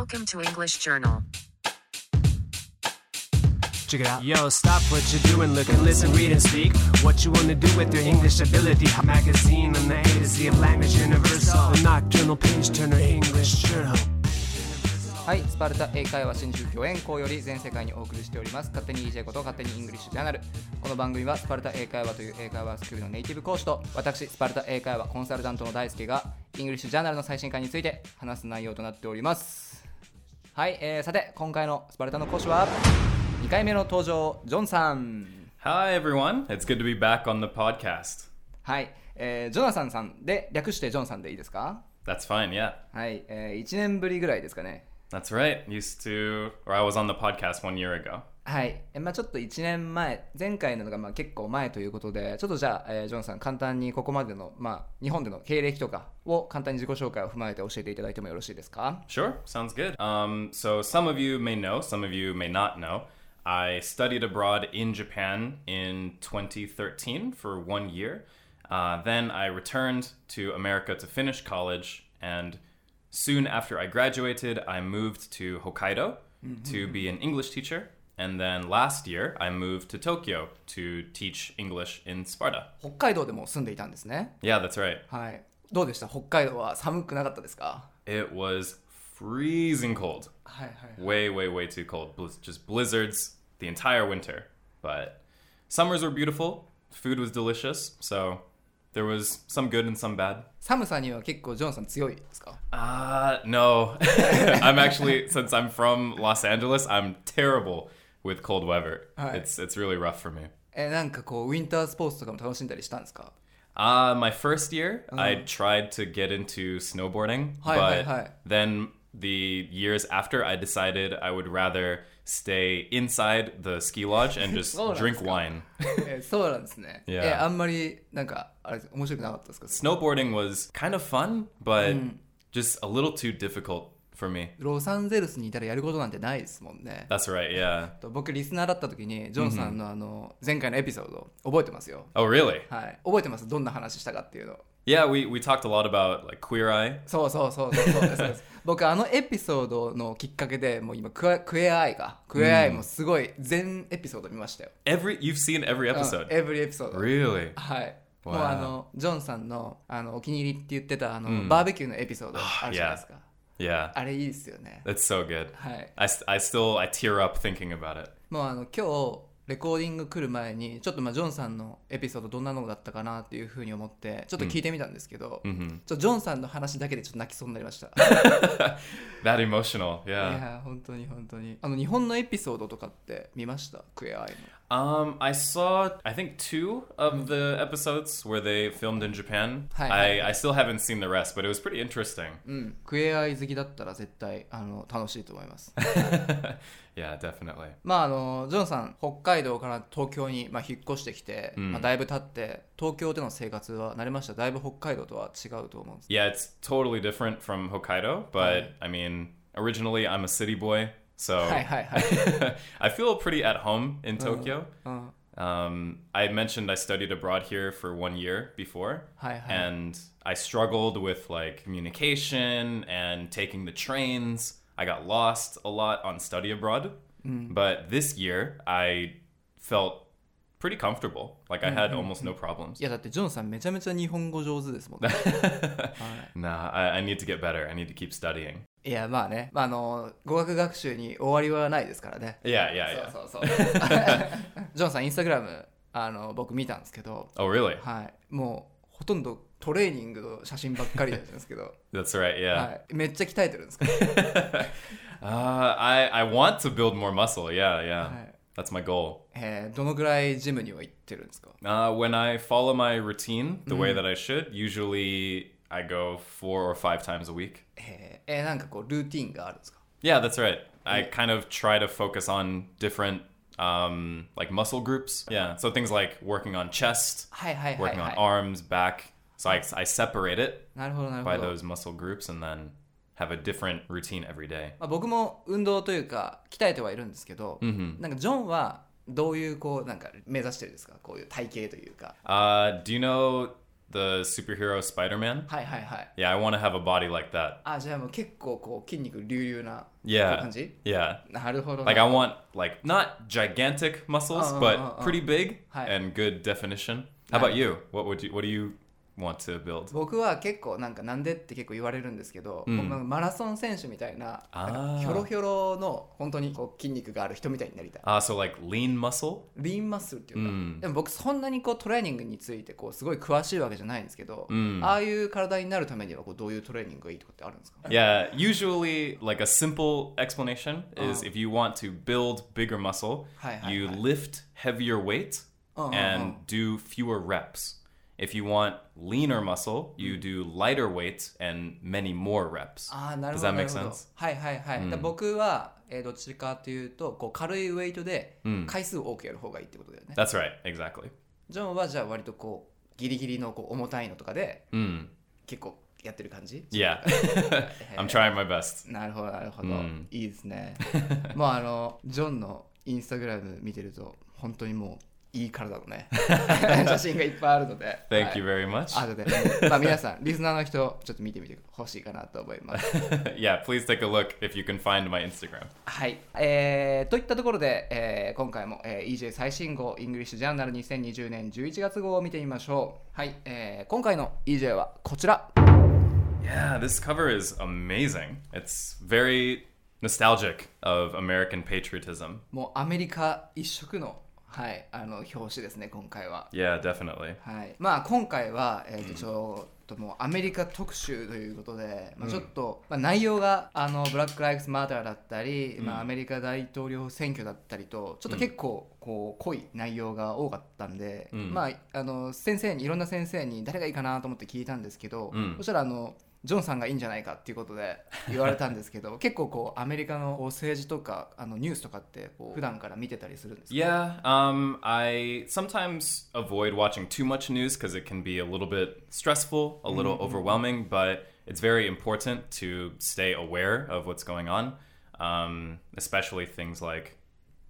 Welcome to English Journal. Check it out. Yo, stop what you're doing, look and listen, read and speak. What you wanna do with your English ability? A magazine on the A to Z of language universal. A nocturnal page turner English journal. はい、スパルタ英会話新宿御苑校より全世界にお送りしております勝手に EJ こと勝手にイングリッシュジャーナルこの番組はスパルタ英会話という英会話スクールのネイティブ講師と私スパルタ英会話コンサルタントの大輔がイングリッシュジャーナルの最新回について話す内容となっておりますはい、えー、さて今回のスパルタの講師は2回目の登場ジョンさん Hi, everyone. It's good to be back on the podcast. はい、えー、ジョナサンさんで略してジョンさんでいいですか That's fine, yeah. はい、えー、1年ぶりぐらいですかね That's right. Used to, or I was on the podcast one year ago. はい、えまあ、ちょっと1年前前回のがまあ結構前ということでちょっとじゃあ、えージョンさん簡単にここまでの、まあ、日本での経歴とかを簡単に自己紹介を踏まえて教えていただいてもよろしいですか Sure, sounds good. Um, so some of you may know, some of you may not know. I studied abroad in Japan in 2013 for one year. Uh, then I returned to America to finish college, and soon after I graduated, I moved to Hokkaido to be an English teacher. And then last year, I moved to Tokyo to teach English in Sparta. 北海道でも住んでいたんですね Yeah, that's right. はいどうでした北海道は寒くなかったですか It was freezing cold. はいはい way, way, way too cold. Blizz- just blizzards the entire winter. But summers were beautiful. Food was delicious. So there was some good and some bad. 寒さには結構ジョンさん強いですか Uh, no. I'm actually, since I'm from Los Angeles, I'm terrible with cold weather. Alright. It's it's really rough for me. えーなんかこうウィンタースポーツとかも楽しんだりしたんですか Uh, my first year, I tried to get into snowboarding, Hi, but hi, hi. then the years after, I decided I would rather stay inside the ski lodge and just Oh, drink that's wine. えーそうなんですね、 Yeah. えーあんまりなんかあれ面白くなかったですか Snowboarding was kind of fun, but just a little too difficult for me. ロサンゼルスにいたらやることなんてないですもんね That's right, yeah. と僕リスナーだった時にジョンさんのあの前回のエピソード覚えてますよ、Oh, really? はい、覚えてます？どんな話したかっていうの Yeah, we, we talked a lot about like Queer Eye. そうそうそうそう 僕あのエピソードのきっかけでもう今クエクエアアイがクエアアイもすごい全エピソード見ましたよ、Every you've seen every うん episode? エブリエピソード Really? はいもう.あのジョンさんのあのお気に入りって言ってたあの、バーベキューのエピソードあるじゃないですか Yeah. あれいいですよね It's so good. はい I, st- I still I tear up thinking about it. もうあの今日レコーディング来る前にちょっとまあジョンさんのエピソードどんなのだったかなっていうふうに思ってちょっと聞いてみたんですけど、ちょっとジョンさんの話だけでちょっと泣きそうになりました That emotional. い Yeah. や本当に本当にあの日本のエピソードとかって見ました？クエアアイ Um, I saw I think two of the episodes where they filmed in Japan. Hi, I, hi. I still haven't seen the rest, but it was pretty interesting. のうんクエアアイ好きだったら絶対あの楽しいと思います yeah, definitely. まああのジョンさん北海道から東京に、まあ、引っ越してきて、まあ、だいぶ経って東京での生活は慣れましただいぶ北海道とは違うと思うんです Yeah, it's totally different from Hokkaido, but I mean, originally I'm a city boy, so I feel pretty at home in Tokyo. Um, I mentioned I studied abroad here for one year before, and I struggled with like communication and taking the trains. I got lost a lot on study abroad, mm. but this year I felt pretty comfortable. Like I had almost no problems. いやだってジョンさんめちゃめちゃ日本語上手ですもんね Nah, I, I need to get better. I need to keep studying. いやまあね、まあ、あの語学学習に終わりはないですからね Yeah, yeah, yeah. そうそうそうジョンさんインスタグラムあの僕見たんですけど Oh, really? はいもうほとんどトレーニングの写真ばっかりなんですけど、That's right. Yeah. はい、めっちゃ鍛えてるんですか Uh, I I want to build more muscle. Yeah, yeah. Right. That's my goal. えーどのぐらいジムには行ってるんですか Uh, when I follow my routine the way that I should, usually I go four or five times a week. えーえーなんかこうルーティンがあるんですか Yeah, that's right. I kind of try to focus on different um, like muscle groups. Yeah, so things like working on chest, はいはいはい working は on い arms, back. So I, I separate it なるほどなるほ by ど those muscle groups and then have a different routine every day. まあ、僕も運動というか鍛えてはいるんですけど、なんかジョンはどういうこうなんか目指してるんですかこういう体型というか Uh, do you know the superhero Spider-Man. はいはいはい Yeah, I want to have a body like that. あじゃあもう結構こう筋肉隆々な Yeah. 感じ Yeah. なるほど Like I want like not gigantic muscles, Uh, uh, but uh, uh. pretty big Hi. and good definition. How about you? What would you what do you want to build? 僕は結構なんかなんでって結構言われるんですけど、うんマラソン選手みたいななんかひょろひょろの本当にこう筋肉がある人みたいになりたい Uh, so like lean muscle? リーンマッスルっていうか、うんでも僕そんなにこうトレーニングについてこうすごい詳しいわけじゃないんですけど、うんああいう体になるためにはこうどういうトレーニングがいいとかってあるんですか？Yeah, usually like a simple explanation is Uh. if you want to build bigger muscle, you lift heavier weight Uh, uh, and uh. do fewer reps. If you want leaner muscle, you do lighter weight and many more reps. ああなる Does ほど that な make るほど sense? はいはいはい、だ僕は、えーどっちかというとこう軽いウェイトでうん回数多くやる方がいいってことだよね、That's right, exactly. ジョンはじゃあ割とこうギリギリのこう重たいのとかで Mm. 結構やってる感じ Yeah, I'm trying my best. なるほどなるほど、うんいいですねもうあのジョンのインスタグラム見てると本当にもういい体のね写真がいっぱいあるので Thank はい you very much. あとで、まあ、皆さんリスナーの人ちょっと見てみてほしいかなと思います yeah, please take a look if you can find my Instagram. はい、えー、といったところで、えー今回も、えー EJ 最新号イングリッシュジャーナル2020年11月号を見てみましょうはい、えー今回の EJ はこちら Yeah, this cover is amazing. It's very nostalgic of American patriotism. もうアメリカ一色のはいあの表紙ですね今回は。Yeah, definitely. はい、まあ今回は、えー、とちょっともうアメリカ特集ということで、まあ、ちょっと、まあ、内容があのブラック・ライフス・マーターだったり、まあ、アメリカ大統領選挙だったりとちょっと結構こう濃い内容が多かったんで、うん。まああの先生にいろんな先生に誰がいいかなと思って聞いたんですけど、うん。そしたらあのジョンさんがいいんじゃないかっていうことで言われたんですけど結構こうアメリカのこう政治とかあのニュースとかってこう普段から見てたりするんですか Yeah, um, I sometimes avoid watching too much news because it can be a little bit stressful, a little overwhelming, but it's very important to stay aware of what's going on, um, especially things like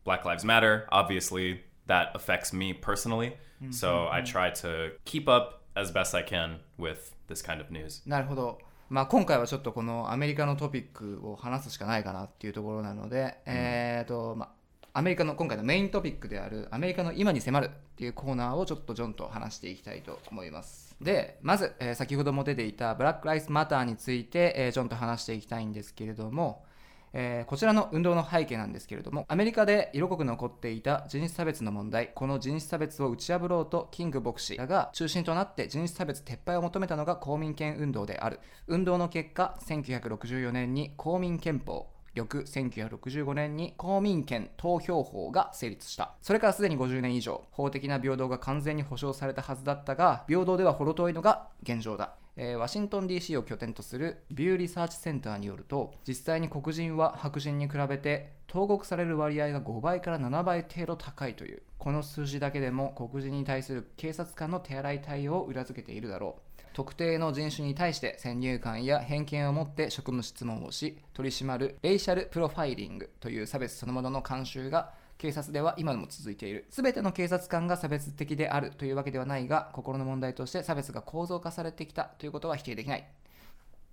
Black Lives Matter. Obviously, that affects me personally. So I try to keep up as best I can with this kind of news. なるほど。まあ、今回はちょっとこのアメリカのトピックを話すしかないかなっていうところなので、えっ、と、まあ、アメリカの今回のメイントピックであるアメリカの今に迫るっていうコーナーをちょっとジョンと話していきたいと思います。で、まず、えー先ほども出ていたブラック・ライス・マターについて、えージョンと話していきたいんですけれども、えーこちらの運動の背景なんですけれどもアメリカで色濃く残っていた人種差別の問題この人種差別を打ち破ろうとキング牧師らが中心となって人種差別撤廃を求めたのが公民権運動である。運動の結果1964年に公民憲法翌1965年に公民権投票法が成立した。それからすでに50年以上法的な平等が完全に保障されたはずだったが平等では程遠いのが現状だ。ワシントン DC を拠点とするビューリサーチセンターによると実際に黒人は白人に比べて投獄される割合が5倍から7倍程度高いというこの数字だけでも黒人に対する警察官の手洗い対応を裏付けているだろう。特定の人種に対して先入観や偏見を持って職務質問をし取り締まるレイシャルプロファイリングという差別そのものの慣習が警察では今も続いている全ての警察官が差別的であるというわけではないが心の問題として差別が構造化されてきたということは否定できない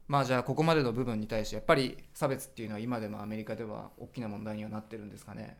まあじゃあここまでの部分に対してやっぱり差別っていうのは今でもアメリカでは大きな問題にはなってるんですかね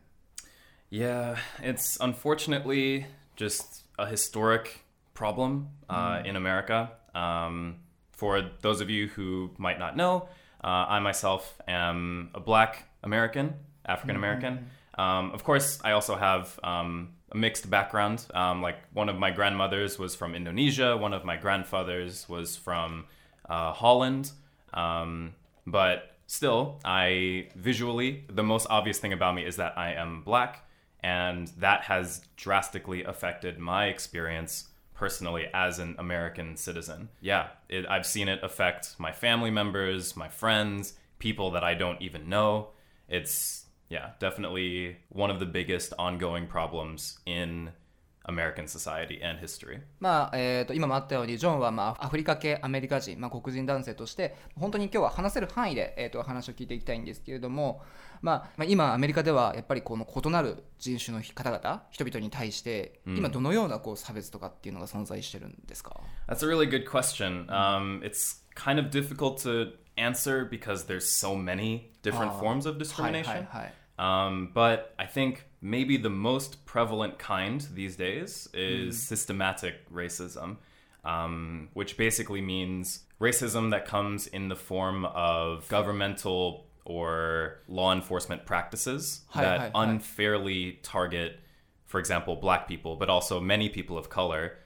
Yeah, it's unfortunately just a historic problem uh, in America. Um, for those of you who might not know, uh, I myself am a black American, African American. Um, of course, I also have um, a mixed background. Um, like one of my grandmothers was from Indonesia, one of my grandfathers was from uh, Holland. Um, but still, I visually, the most obvious thing about me is that I am black, and that has drastically affected my experience personally as an American citizen. Yeah, it, I've seen it affect my family members, my friends, people that I don't even know. It's, yeah, definitely one of the biggest ongoing problems in American society and history. まあえー、と今もあったようにジョンは、まあ、アフリカ系アメリカ人、まあ、黒人男性として本当に今日は話せる範囲で、えー、と話を聞いていきたいんですけれども、まあまあ、今アメリカではやっぱりこの異なる人種の方々人々に対して今どのようなこう差別とかっていうのが存在してるんですか、That's a really good question. Um, it's kind of difficult to answer because there's so many different Ah, forms of はい discrimination. はいはい Um, but I think maybe the most prevalent kind these days is Hmm. systematic racism, um, which basically means racism that comes in the form of governmental or law enforcement practices Hi, that hi, hi. unfairly target, for example, black people, but also many people of color.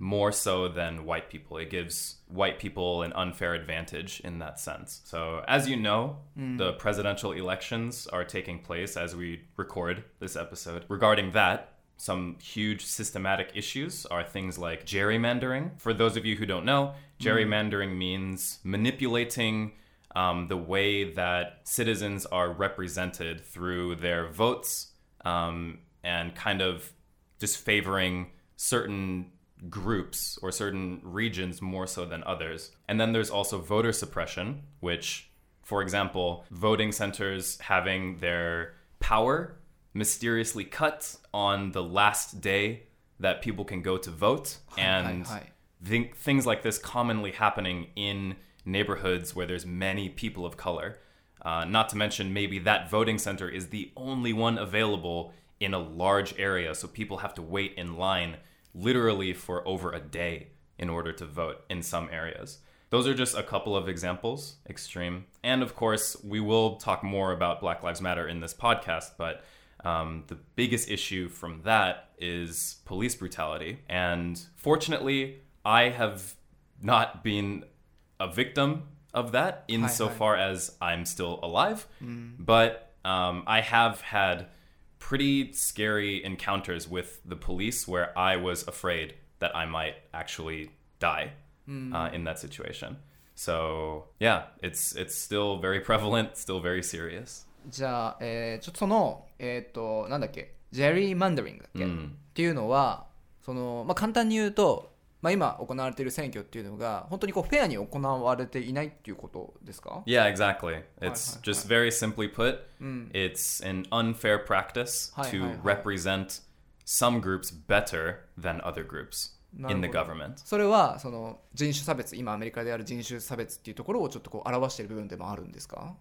More so than white people. It gives white people an unfair advantage in that sense. So, as you know, the presidential elections are taking place as we record this episode. Regarding that, some huge systematic issues are things like gerrymandering. For those of you who don't know, gerrymandering means manipulating um, the way that citizens are represented through their votes um, and kind of just favoring certain groups or certain regions more so than others. And then there's also voter suppression, which, for example, voting centers having their power mysteriously cut on the last day that people can go to vote. And hi. thi- things like this commonly happening in neighborhoods where there's many people of color. Uh, not to mention, maybe that voting center is the only one available in a large area, so people have to wait in line literally for over a day in order to vote in some areas. Those are just a couple of examples, extreme. And of course, we will talk more about Black Lives Matter in this podcast, but um, the biggest issue from that is police brutality. And fortunately, I have not been a victim of that insofar as I'm still alive. But um, I have had pretty scary encounters with the police where I was afraid that I might actually die uh, in that situation. So yeah, it's it's still very prevalent, still very serious. じゃあ、えーちょっとその、えっ、と、なんだっけ、ジェリーマンダリングだっけ、っていうのは、その、まあ、簡単に言うと、 まあ、今行われている選挙っていうのが、本当にこうフェアに行われていないっていうことですか Yeah, exactly. It's just very simply put, it's an unfair practice to represent some groups better than other groups in the government. それはその人種差別、今アメリカである人種差別っていうところをちょっとこう表している部分でもあるんですか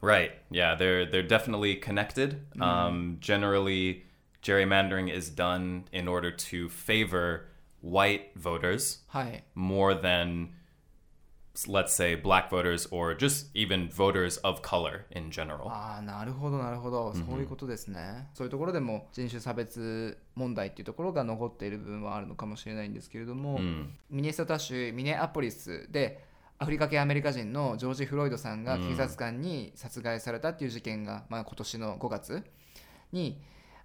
Right. Yeah, they're they're definitely connected. Um, generally, gerrymandering is done in order to favor white voters はい。more than let's say black voters or just even voters of color in general. ああ、なるほど、なるほど。そういうことですね。そういうところでも人種差別問題っていうところが残っている部分はあるのかもしれないんですけれども、ミネソタ州ミネアポリスでアフリカ系アメリカ人のジョージ・フロイドさんが警察官に殺害されたっていう事件が、まあ、今年の5月に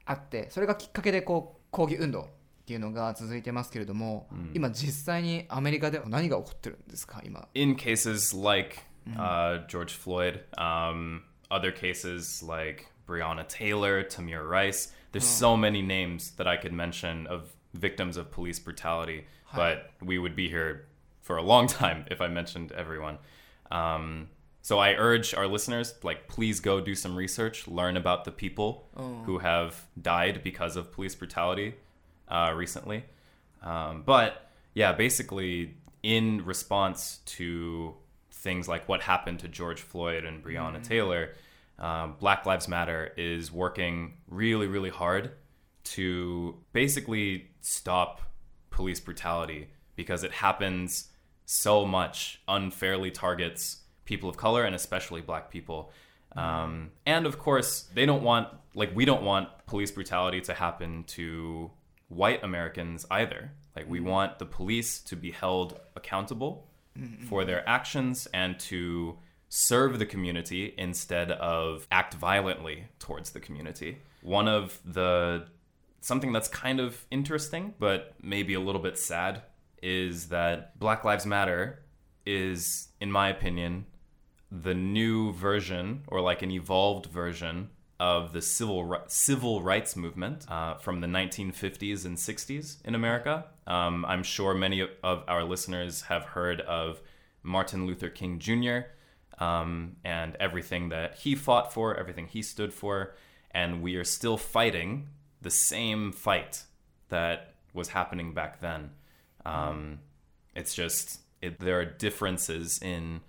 あってそれがきっかけでこう抗議運動っていうのが続いてますけれども、今実際にアメリカでは何が起こってるんですか今 in cases like uh, George Floyd, um, other cases like Breonna Taylor, Tamir Rice, there's so many names that I could mention of victims of police brutality, but we would be here for a long time if I mentioned everyone. Um, so I urge our listeners, like, please go do some research, learn about the people who have died because of police brutality uh, recently. Um, but yeah, basically, in response to things like what happened to George Floyd and Breonna Taylor, um, Black Lives Matter is working really, really hard to basically stop police brutality because it happens so much, unfairly targets people of color and especially black people. Um, and of course, they don't want, like, we don't want police brutality to happen to white Americans either. Like, we mm-hmm. want the police to be held accountable mm-hmm. for their actions and to serve the community instead of act violently towards the community. One of the something that's kind of interesting, but maybe a little bit sad, is that Black Lives Matter is, in my opinion, the new version or like an evolved version of the civil civil rights movement uh, from the 1950s and 60s in America. Um, I'm sure many of our listeners have heard of Martin Luther King Jr. Um, and everything that he fought for, everything he stood for, and we are still fighting the same fight that was happening back then. Um, it's just it, there are differences in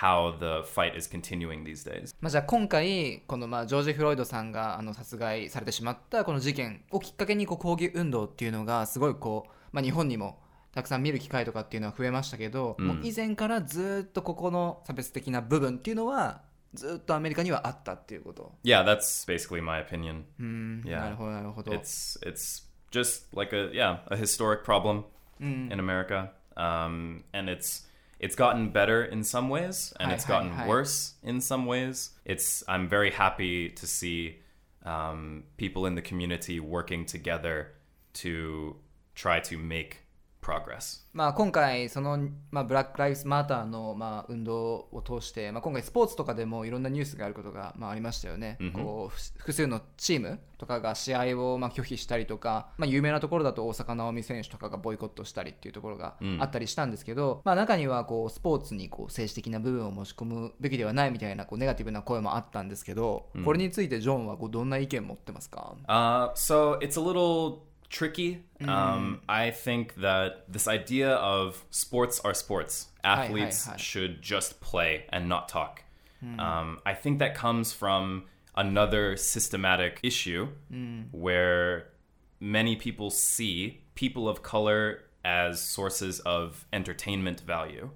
how the fight is continuing these days. まあ、じゃあ今回このまあジョージ・フロイドさんがあの殺害されてしまったこの事件をきっかけにこう抗議運動っていうのがすごいこう、まあ、日本にもたくさん見る機会とかっていうのは増えましたけど、もう以前からずっとここの差別的な部分っていうのはずっとアメリカにはあったっていうこと。Yeah, that's basically my opinion. うん、Yeah. なるほどなるほど。It's it's just like a yeah a historic problem in America, um, and it's it's gotten better in some ways, and Hi, it's hi, gotten hi. worse in some ways. It's I'm very happy to see um, people in the community working together to try to make progress. まあ、今回その、まあ、ブラック・ライブズ・マターの、まあ、運動を通して、まあ、今回スポーツとかでもいろんなニュースがあることが、まあ、ありましたよね、こうふ複数のチームとかが試合を、まあ、拒否したりとか、まあ、有名なところだと大坂なおみ選手とかがボイコットしたりっていうところがあったりしたんですけど、まあ、中にはこうスポーツにこう政治的な部分を持ち込むべきではないみたいなこうネガティブな声もあったんですけど、これについてジョンはこうどんな意見持ってますか？Uh, so it's a little tricky. Um, I think that this idea of sports are sports. hi, Athletes hi. should just play and not talk. Um, I think that comes from another systematic issue where many people see people of color as sources of entertainment value.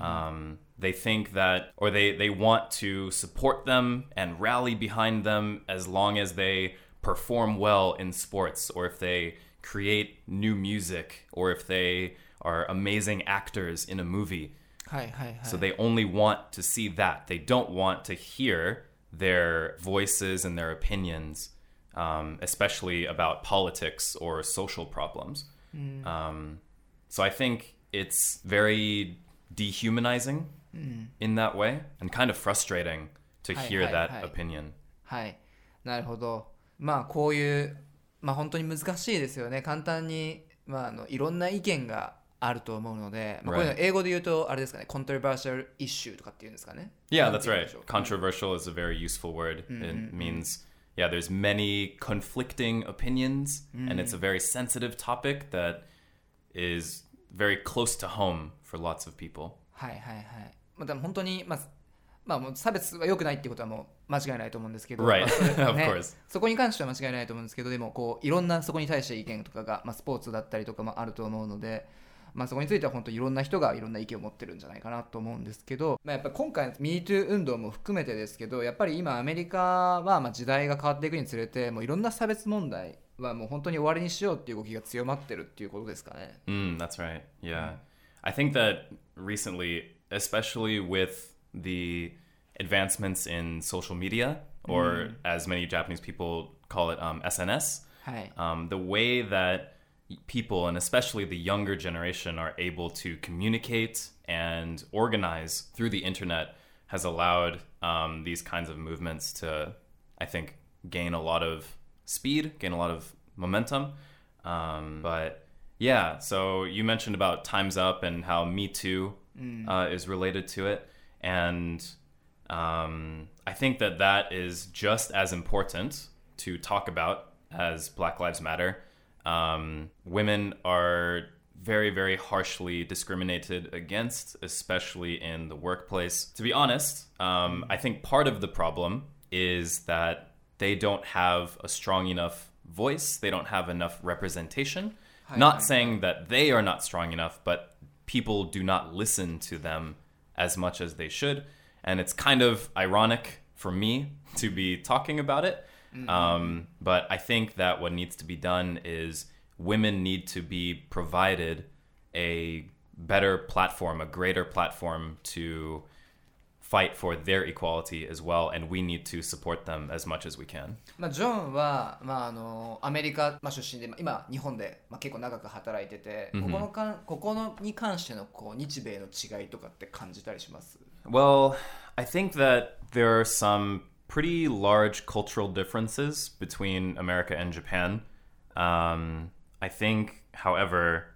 Um, they think that, or they, they want to support them and rally behind them as long as they perform well in sports, or if they create new music, or if they are amazing actors in a movie. はいはいはい。 So they only want to see that. They don't want to hear their voices and their opinions, um, especially about politics or social problems. Um, so I think it's very dehumanizing in that way and kind of frustrating to Hi, hear hi, that hi. opinion. はい、なるほど。 まあこういう、まあ本当に難しいですよね。簡単に、まあ、あのいろんな意見があると思うので、まあ、こういうの.英語で言うと、あれですかね、controversial issue とかっていうんですかね。Yeah, that's right. Controversial is a very useful word. It means, yeah, there's many conflicting opinions, and it's a very sensitive topic that is very close to home for lots of people. はいはいはい。まあ、でも本当に、まあ、まあ、もう差別は良くないっていうことはもう間違いないと思うんですけど、Right. まあそれ Of ね course. そこに関しては間違いないと思うんですけど、でもこういろんなそこに対して意見とかが、まあ、スポーツだったりとかもあると思うので、まあ、そこについては本当いろんな人がいろんな意見を持ってるんじゃないかなと思うんですけど、まあ、やっぱり今回の MeToo 運動も含めてですけどやっぱり今アメリカはまあ時代が変わっていくにつれてもういろんな差別問題はもう本当に終わりにしようっていう動きが強まってるっていうことですかね。Mm, that's right. Yeah. I think that recently, especially with the advancements in social media, or as many Japanese people call it, um, SNS, um, the way that people, and especially the younger generation, are able to communicate and organize through the internet has allowed um, these kinds of movements to, I think, gain a lot of speed, gain a lot of momentum. Um, but yeah, so you mentioned about Time's Up and how Me Too uh, is related to it. And um, I think that that is just as important to talk about as Black Lives Matter. Um, women are very, very harshly discriminated against, especially in the workplace. To be honest, um, I think part of the problem is that they don't have a strong enough voice, they don't have enough representation. Not saying that they are not strong enough, but people do not listen to them as much as they should And it's kind of ironic for me to be talking about it. Um, but I think that what needs to be done is women need to be provided a better platform, a greater platform to fight for their equality as well. And we need to support them as much as we can. まあ、ジョンは、まあ、あのアメリカ、まあ、出身でまあ今日本で、まあ、結構長く働いてて、ここのかんここのに関してのこう日米の違いとかって感じたりします Well, I think that there are some pretty large cultural differences between America and Japan. Um, I think, however,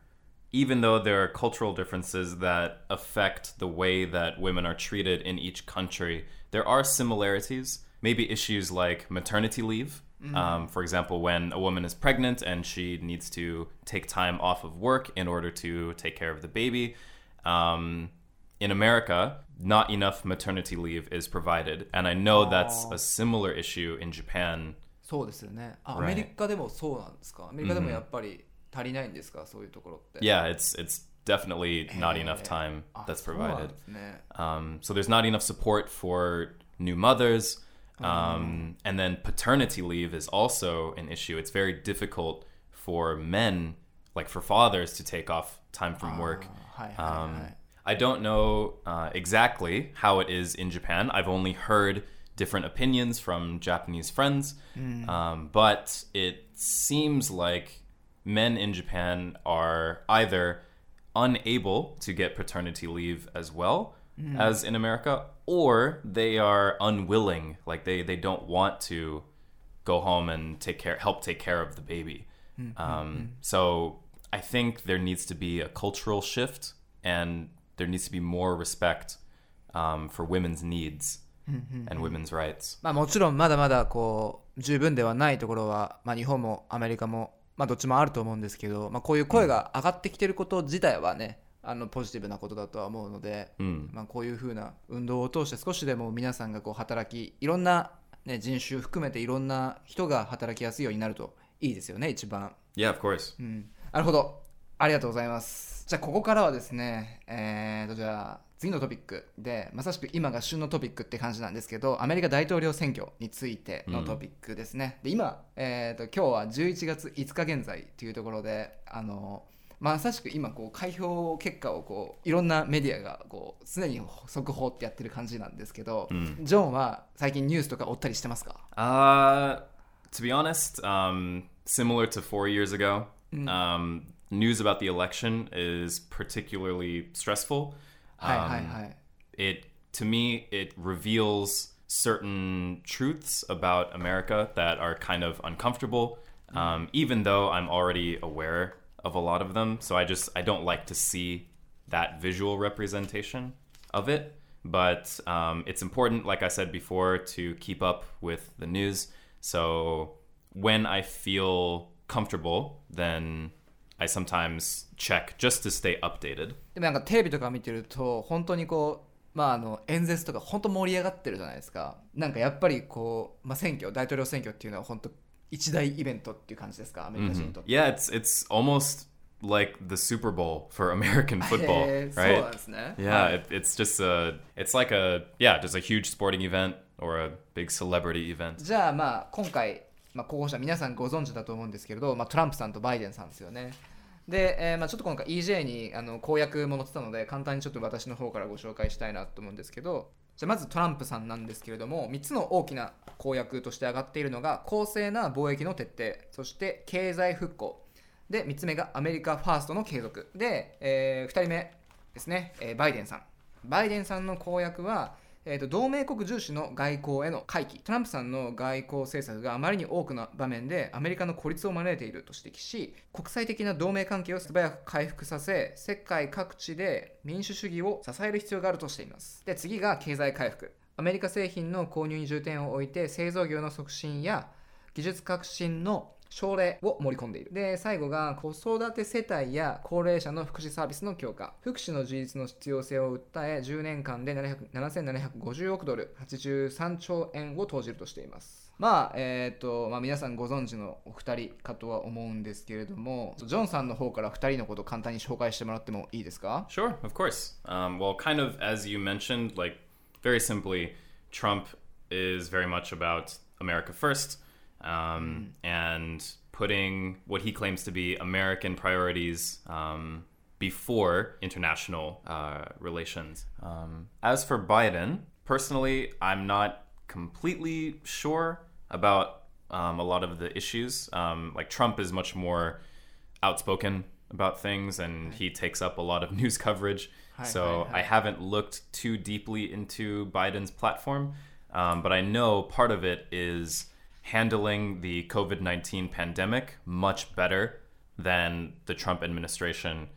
even though there are cultural differences that affect the way that women are treated in each country, there are similarities. Maybe issues like maternity leave. Um, for example, when a woman is pregnant and she needs to take time off of work in order to take care of the baby. Um, in America, not enough maternity leave is provided. And I know that's a similar issue in Japan. そうですよねあ Right. アメリカでもそうなんですかアメリカでもやっぱり足りないんですか、そういうところって Yeah, it's it's definitely not enough time あ that's そうなん provided. ですね Um, so there's not enough support for new mothers. Um, and then paternity leave is also an issue. It's very difficult for men, like for fathers, to take off time from work. はいはいはい、 Um, I don't know uh, exactly how it is in Japan. I've only heard different opinions from Japanese friends, um, but it seems like men in Japan are either unable to get paternity leave as well as in America, or they are unwilling, like they, they don't want to go home and take care, help take care of the baby. Um, so I think there needs to be a cultural shift, and there needs to be more respect um, for women's needs and women's rights. まあ、もちろんまだまだこう十分ではないところは、まあ、日本もアメリカも、まあ、どっちもあると思うんですけど、まあ、こういう声が上がってきてること自体はねあのポジティブなことだとは思うので、まあ、こういうふうな運動を通して少しでも皆さんがこう働きいろんな、ね、人種含めていろんな人が働きやすいようになるといいですよね一番。Yeah, of course. なるほど。ありがとうございます。じゃあ、ここからはですね、えーと、じゃあ、次のトピックで、まさしく今が旬のトピックって感じなんですけど、アメリカ大統領選挙についてのトピックですね。で、今、えーと、今日は11月5日現在というところで、あの、まさしく今こう開票結果をこういろんなメディアがこう常に速報ってやってる感じなんですけど、ジョンは最近ニュースとか追ったりしてますか？Uh, to be honest, um, similar to four years ago, um, news about the election is particularly stressful. Um, hi, hi. It to me it reveals certain truths about America that are kind of uncomfortable, um, even though I'm already aware of a lot of them. So I just I don't like to see that visual representation of it. But um, it's important, like I said before, to keep up with the news. So when I feel comfortable, then I sometimes check just to stay updated. でもなんかテレビとか見てると本当にこうまああの演説とか本当盛り上がってるじゃないですかなんかやっぱりこう、まあ、選挙大統領選挙っていうのは本当一大イベントっていう感じですかアメリカ人にとって、Yeah, it's it's almost like the Super Bowl for American football, right? ですね Yeah, it, it's just a it's like a yeah, just a huge sporting event or a big celebrity event. じゃあまあ今回、まあ、候補者皆さんご存知だと思うんですけれど、まあ、トランプさんとバイデンさんですよね。で、えーまあ、ちょっと今回 EJ にあの公約も載ってたので簡単にちょっと私の方からご紹介したいなと思うんですけどじゃまずトランプさんなんですけれども3つの大きな公約として挙がっているのが公正な貿易の徹底そして経済復興。で3つ目がアメリカファーストの継続。で、え2人目ですね、えーバイデンさん。バイデンさんの公約は、えーと同盟国重視の外交への回帰。トランプさんの外交政策があまりに多くの場面でアメリカの孤立を招いていると指摘し国際的な同盟関係を素早く回復させ世界各地で民主主義を支える必要があるとしています。で次が経済回復。アメリカ製品の購入に重点を置いて製造業の促進や技術革新の奨励を盛り込んでいる。で、最後が子育て世帯や高齢者の福祉サービスの強化。福祉の充実の必要性を訴え、10年間で7750億ドル、83兆円を投じるとしています。まあ、えっ、と、まあ皆さんご存知のお二人かとは思うんですけれども、ジョンさんの方から二人のことを簡単に紹介してもらってもいいですか？Sure, of course. Um, well, kind of as you mentioned, like very simply, Trump is very much about America first um, and putting what he claims to be American priorities um, before international uh, relations. Um, as for Biden, personally, I'm not completely sure about um, a lot of the issues. Um, like Trump is much more outspoken about things and he takes up a lot of news coverage. Hi, so hi, hi. I haven't looked too deeply into Biden's platform. Um, but I know part of it is handling the COVID 19 pandemic much better than the Trump administration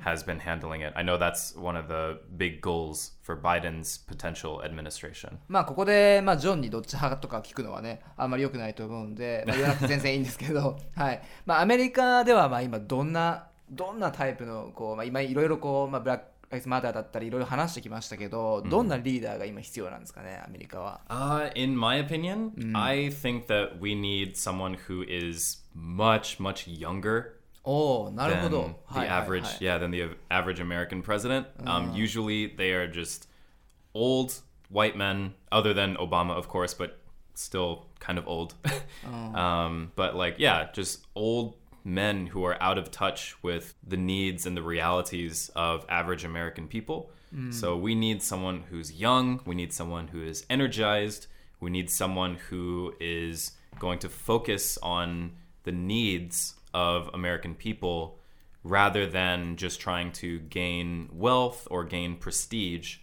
has been handling it. I know that's one of the big goals for Biden's potential administration. まあここで、まあ、ジョンにどっち派とか聞くのはねあんまり良くないと思うんで、まあ、言わなくて全然いいんですけど、はいまあ、アメリカではまあ今どんなどんなタイプのこう、まあ、今いろいろこう、まあ、ブラック・ ライス・マターだったりいろいろ話してきましたけど、どんなリーダーが今必要なんですかねアメリカは。 Uh, in my opinion, I think that we need someone who is much, much younger おおなるほ than ど。 the はいはいはい average, yeah, than the average American president. Um, usually they are just old white men, other than Obama, of course, but still kind of old. um, but like, yeah, just old men who are out of touch with the needs and the realities of average American people. So we need someone who's young. We need someone who is energized. We need someone who is going to focus on the needs of American people rather than just trying to gain wealth or gain prestige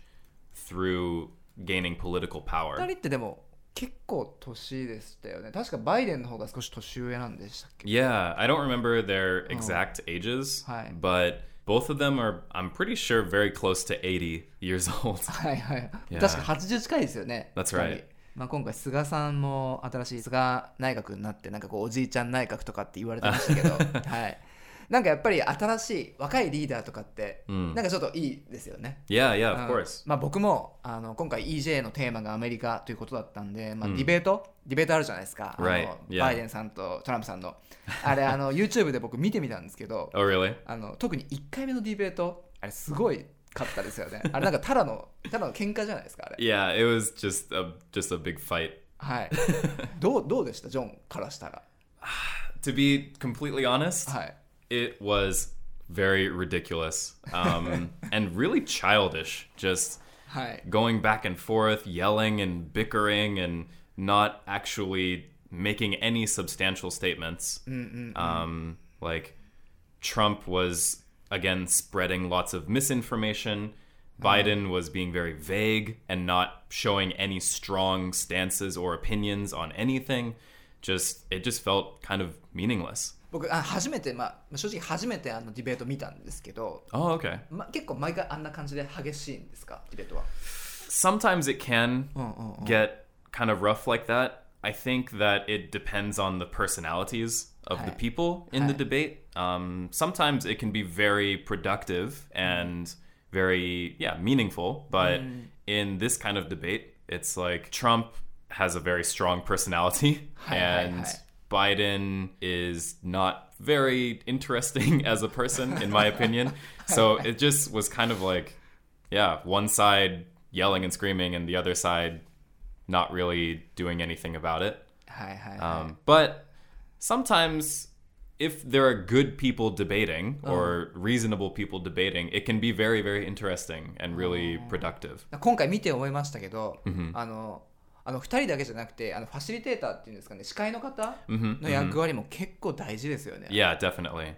through gaining political 2 power. 人ってでも 結構年でしたよね。確かバイデンの方が少し年上なんでしたっけ Yeah, I don't remember their exact ages, Hi. but both of them are, I'm pretty sure, very close to 80 years old. はいはい。Yeah. 確か80近いですよね。That's right. 二人まあ、今回菅さんも新しい菅内閣になってなんかこうおじいちゃん内閣とかって言われてましたけど、はい、なんかやっぱり新しい若いリーダーとかって、なんかちょっといいですよね。Yeah, yeah, of うん。course. まあ、僕もあの今回 EJ のテーマがアメリカということだったんで、まあ、ディベート、ディベートあるじゃないですか、Right. バイデンさんとトランプさんの。あれあの YouTube で僕見てみたんですけど Oh, really? あの特に1回目のディベートあれすごいかったですよね。あれなんかただのただの喧嘩じゃないですかあれ。Yeah, it was just a just a big fight. はい。どうどうでした？ジョンからしたら。To be completely honest, はい it was very ridiculous um, and really childish. Just はい going back and forth, yelling and bickering, and not actually making any substantial statements. Um, like Trump was again spreading lots of misinformation. Biden was being very vague and not showing any strong stances or opinions on anything. Just it just felt kind of meaningless. 僕あ初めて、まあ、正直初めてあのディベート見たんですけど、 Oh, okay. ま、結構毎回あんな感じで激しいんですかディベートは sometimes it can oh, oh. get kind of rough like that. I think that it depends on the personalities of the Hi. people in the Hi. debate. Um, sometimes it can be very productive and very, yeah, meaningful. But in this kind of debate, it's like Trump has a very strong personality Hi, hi, and hi. Biden is not very interesting as a person, in my opinion. So it just was kind of like, yeah, one side yelling and screaming, and the other side not really doing anything about it. はいはいはい、 Um, but sometimes, if there are good people debating or reasonable people debating, it can be very, very interesting and really productive. 今回見て思いましたけど、あの あの2人だけじゃなくてあのファシリテーターっていうんですかね司会の方の役割も結構大事ですよね。Yeah, definitely.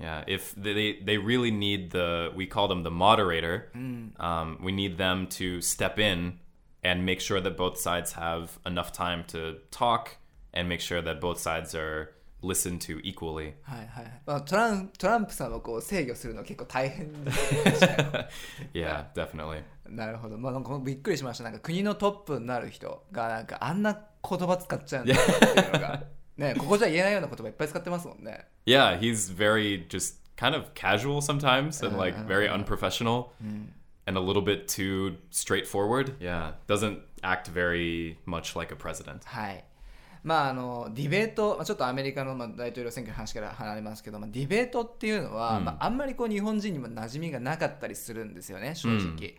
Yeah, if they they really need the we call them the moderator. Um, we need them to step in and make sure that both sides have enough time to talk and make sure that both sides are listened to equally. はいはいまあ、トラントランプさんをこう制御するのは結構大変でしたよ Yeah, definitely. なるほど、まあ、なんかびっくりしました。なんか国のトップになる人がなんかあんな言葉使っちゃうんだっていうのが、ね、ここじゃ言えないような言葉いっぱい使ってますもんね。Yeah, he's very just kind of casual sometimes and like very unprofessional and a little bit too straightforward. Yeah, doesn't act very much like a president. はいまああのディベート、まあ、ちょっとアメリカのまあ大統領選挙の話から離れますけど、まあ、ディベートっていうのは、まあ、あんまりこう日本人にも馴染みがなかったりするんですよね正直、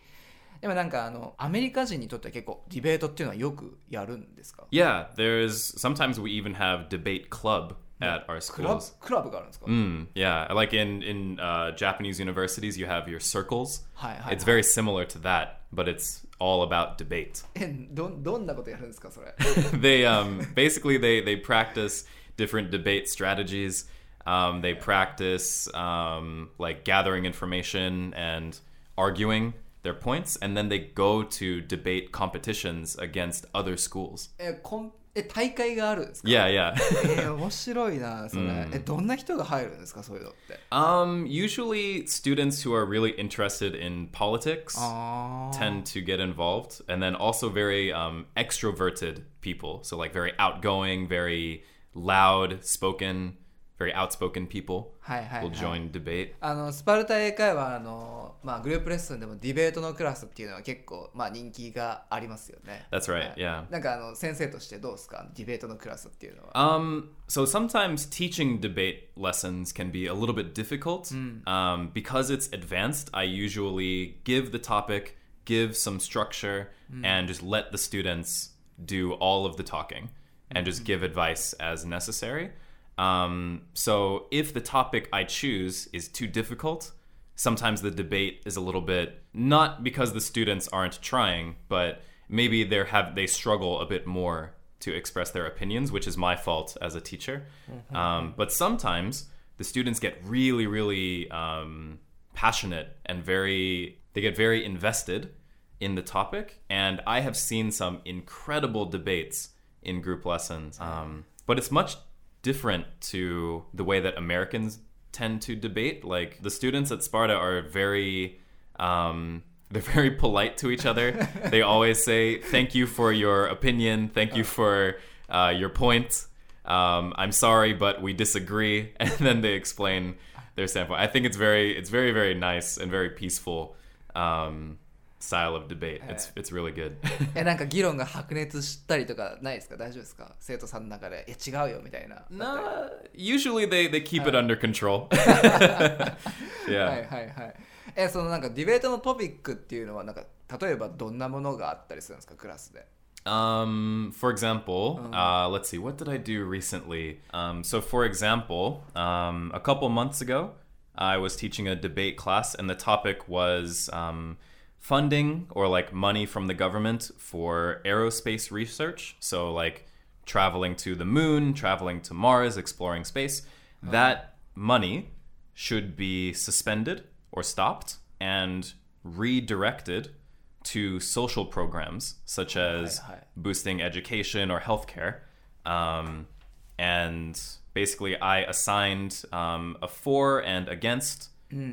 でもなんかあのアメリカ人にとっては結構ディベートっていうのはよくやるんですか Yeah, there's sometimes we even have debate club at our クラブ schools. クラブがあるんですか、 Mm, yeah, like in in uh, Japanese universities, you have your circles. Hi, hi, it's hi. very similar to that, but it's all about debate. えどどんなことやるんですかそれ they um, basically they they practice different debate strategies. Um, they practice um, like gathering information and arguing their points, and then they go to debate competitions against other schools. えこんえ大会があるんですか Yeah, yeah. えー面白いなそれ、えどんな人が入るんですかそういうのって um, usually, students who are really interested in politics あ tend to get involved, and then also very um, extroverted people. So, like, very outgoing, very loud spoken, very outspoken people はいはい、は will い、 join debate. あのスパルタ英会話あの、まあ、グループレッスンでもディベートのクラスっていうのは結構、まあ、人気がありますよね That's right, はい yeah. なんかあの先生としてどうですかディベートのクラスっていうのは Um, so sometimes teaching debate lessons can be a little bit difficult. Um, because it's advanced, I usually give the topic, give some structure, and just let the students do all of the talking and just give advice as necessary. Um, so if the topic I choose is too difficult, sometimes the debate is a little bit not because the students aren't trying, but maybe they have they struggle a bit more to express their opinions, which is my fault as a teacher. Um, but sometimes the students get really, really um, passionate and very they get very invested in the topic, and I have seen some incredible debates in group lessons. Um, but it's much different to the way that Americans tend to debate. Like the students at Sparta are very um, they're very polite to each other. they always say, "Thank you for your opinion. Thank you for uh, your point. Um, I'm sorry, but we disagree." And then they explain their standpoint. I think it's very, it's very, very nice and very peaceful um, style of debate. It's it's really good. えなんか議論が白熱したりとかないですか大丈夫ですか生徒さんの中でいや違うよみたいな nah, usually they they keep it under control. は yeah. いはいはいえそのなんかディベートのトピックっていうのはなんか例えばどんなものがあったりするんですかクラスで Um, for example, uh, let's see, what did I do recently? Um, so, for example, um, a couple months ago, I was teaching a debate class, and the topic was um, funding or like money from the government for aerospace research. So, like traveling to the moon, traveling to Mars, exploring space. That money should be suspended or stopped and redirected to social programs such as hi. boosting education or healthcare. Um, and basically, I assigned um, a for and against,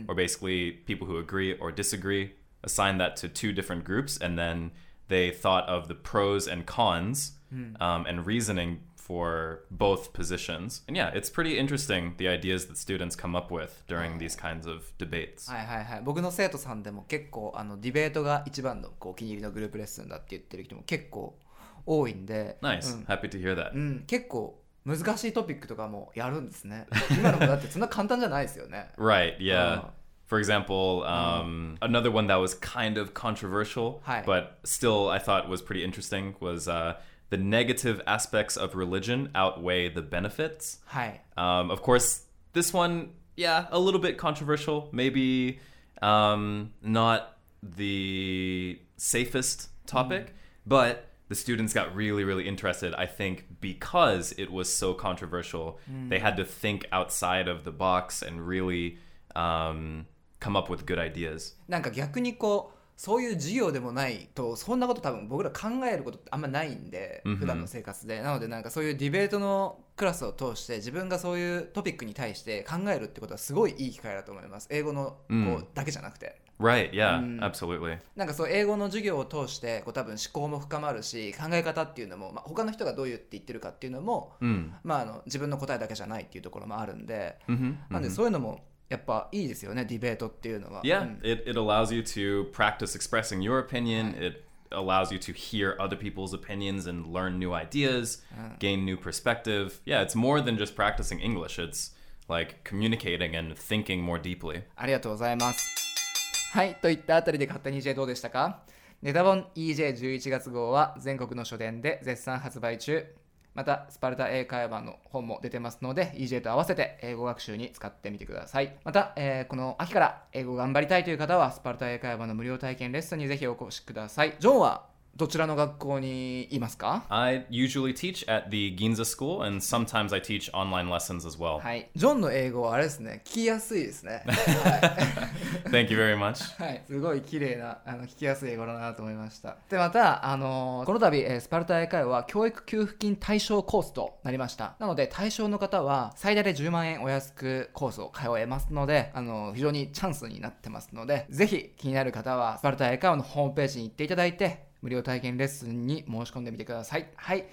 or basically people who agree or disagree, assigned that to two different groups, and then they thought of the pros and cons um, and reasoning for both positions. And yeah, it's pretty interesting the ideas that students come up with during these kinds of debates. はいはいはい僕の生徒さんでも結構あのディベートが一番のこうお気に入りのグループレッスンだって言ってる人も結構多いんで Nice. うん Happy to hear that. うん、結構難しいトピックとかもやるんですね今のもだってそんな簡単じゃないですよね Right, yeah. Oh. for example, um, another one that was kind of controversial, Hi. but still I thought was pretty interesting was uh, the negative aspects of religion outweigh the benefits. はい Um, of course, this one, yeah, a little bit controversial. Maybe um, not the safest topic, but the students got really, really interested. I think because it was so controversial, they had to think outside of the box and really um, come up with good ideas. なんか逆にこうそういう授業でもないとそんなこと多分僕ら考えることってあんまないんで、うんうん普段の生活でなのでなんかそういうディベートのクラスを通して自分がそういうトピックに対して考えるってことはすごいいい機会だと思います英語のこう、うんだけじゃなくて Right, yeah, Mm. absolutely. なんかそう英語の授業を通してこう多分思考も深まるし考え方っていうのも、まあ、他の人がどう言って言ってるかっていうのも、Mm. まあ、あの自分の答えだけじゃないっていうところもあるんで、hmm なんでそういうのもやっぱいいですよねディベートっていうのは。Yeah, うん it, it allows you to practice expressing your opinion. It allows you to hear other people's opinions and learn new ideas, gain new perspective. Yeah, it's more than just practicing English. It's like communicating and thinking more deeply. ありがとうございます。はい、といったあたりで勝手に EJ どうでしたかネタ本 EJ11 月号は全国の書店で絶賛発売中。また、スパルタ英会話の本も出てますので、EJ と合わせて英語学習に使ってみてください。また、えーこの秋から英語頑張りたいという方は、スパルタ英会話の無料体験レッスンにぜひお越しください。ジョンは？どちらの学校にいますか？I usually teach at the Ginza School, and sometimes I teach online lessons as well. はい。ジョンの英語はあれですね、聞きやすいですね。Thank you very much. はい、すごい綺麗なあの聞きやすい英語だなと思いました。で、また、あのーこの度、えースパルタ英会話は教育給付金対象コースとなりました。なので、対象の方は最大で10万円お安くコースを通えますので、あのー非常にチャンスになってますので、ぜひ気になる方はスパルタ英会話のホームページに行っていただいて、無料体験レッスンに申し込んでみてください。はい。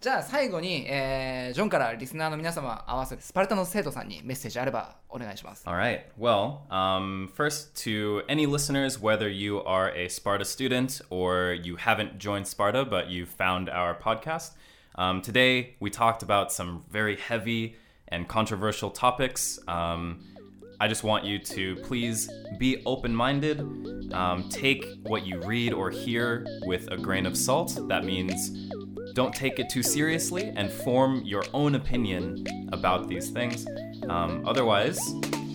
じゃあ最後に、えージョンからリスナーの皆様合わせてスパルタの生徒さんにメッセージあればお願いします。All right. Well, um, first, to any listeners, whether you are a Sparta student or you haven't joined Sparta, but you found our podcast, um, today we talked about some very heavy and controversial topics. Um, I just want you to please be open minded. Um, take what you read or hear with a grain of salt. That means don't take it too seriously and form your own opinion about these things. Um, otherwise,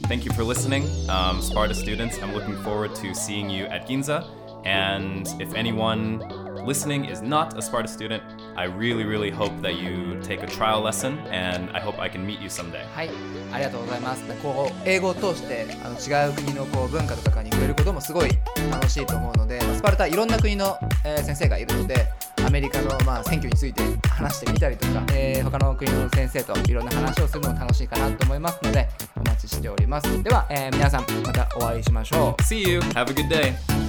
thank you for listening, um, Sparta students. I'm looking forward to seeing you at Ginza. And if anyone listening is not a Sparta student, I really, really hope that you take a trial lesson, and I hope I can meet you someday. はい、ありがとうございます。こう英語を通してあの違う国のこう文化とかに触れることもすごい楽しいと思うので、まあスパルタいろんな国の、えー先生がいるので、アメリカのまあ選挙について話してみたりとか、えー他の国の先生といろんな話をするのも楽しいかなと思いますので、お待ちしております。では、えー皆さんまたお会いしましょう。See you. Have a good day.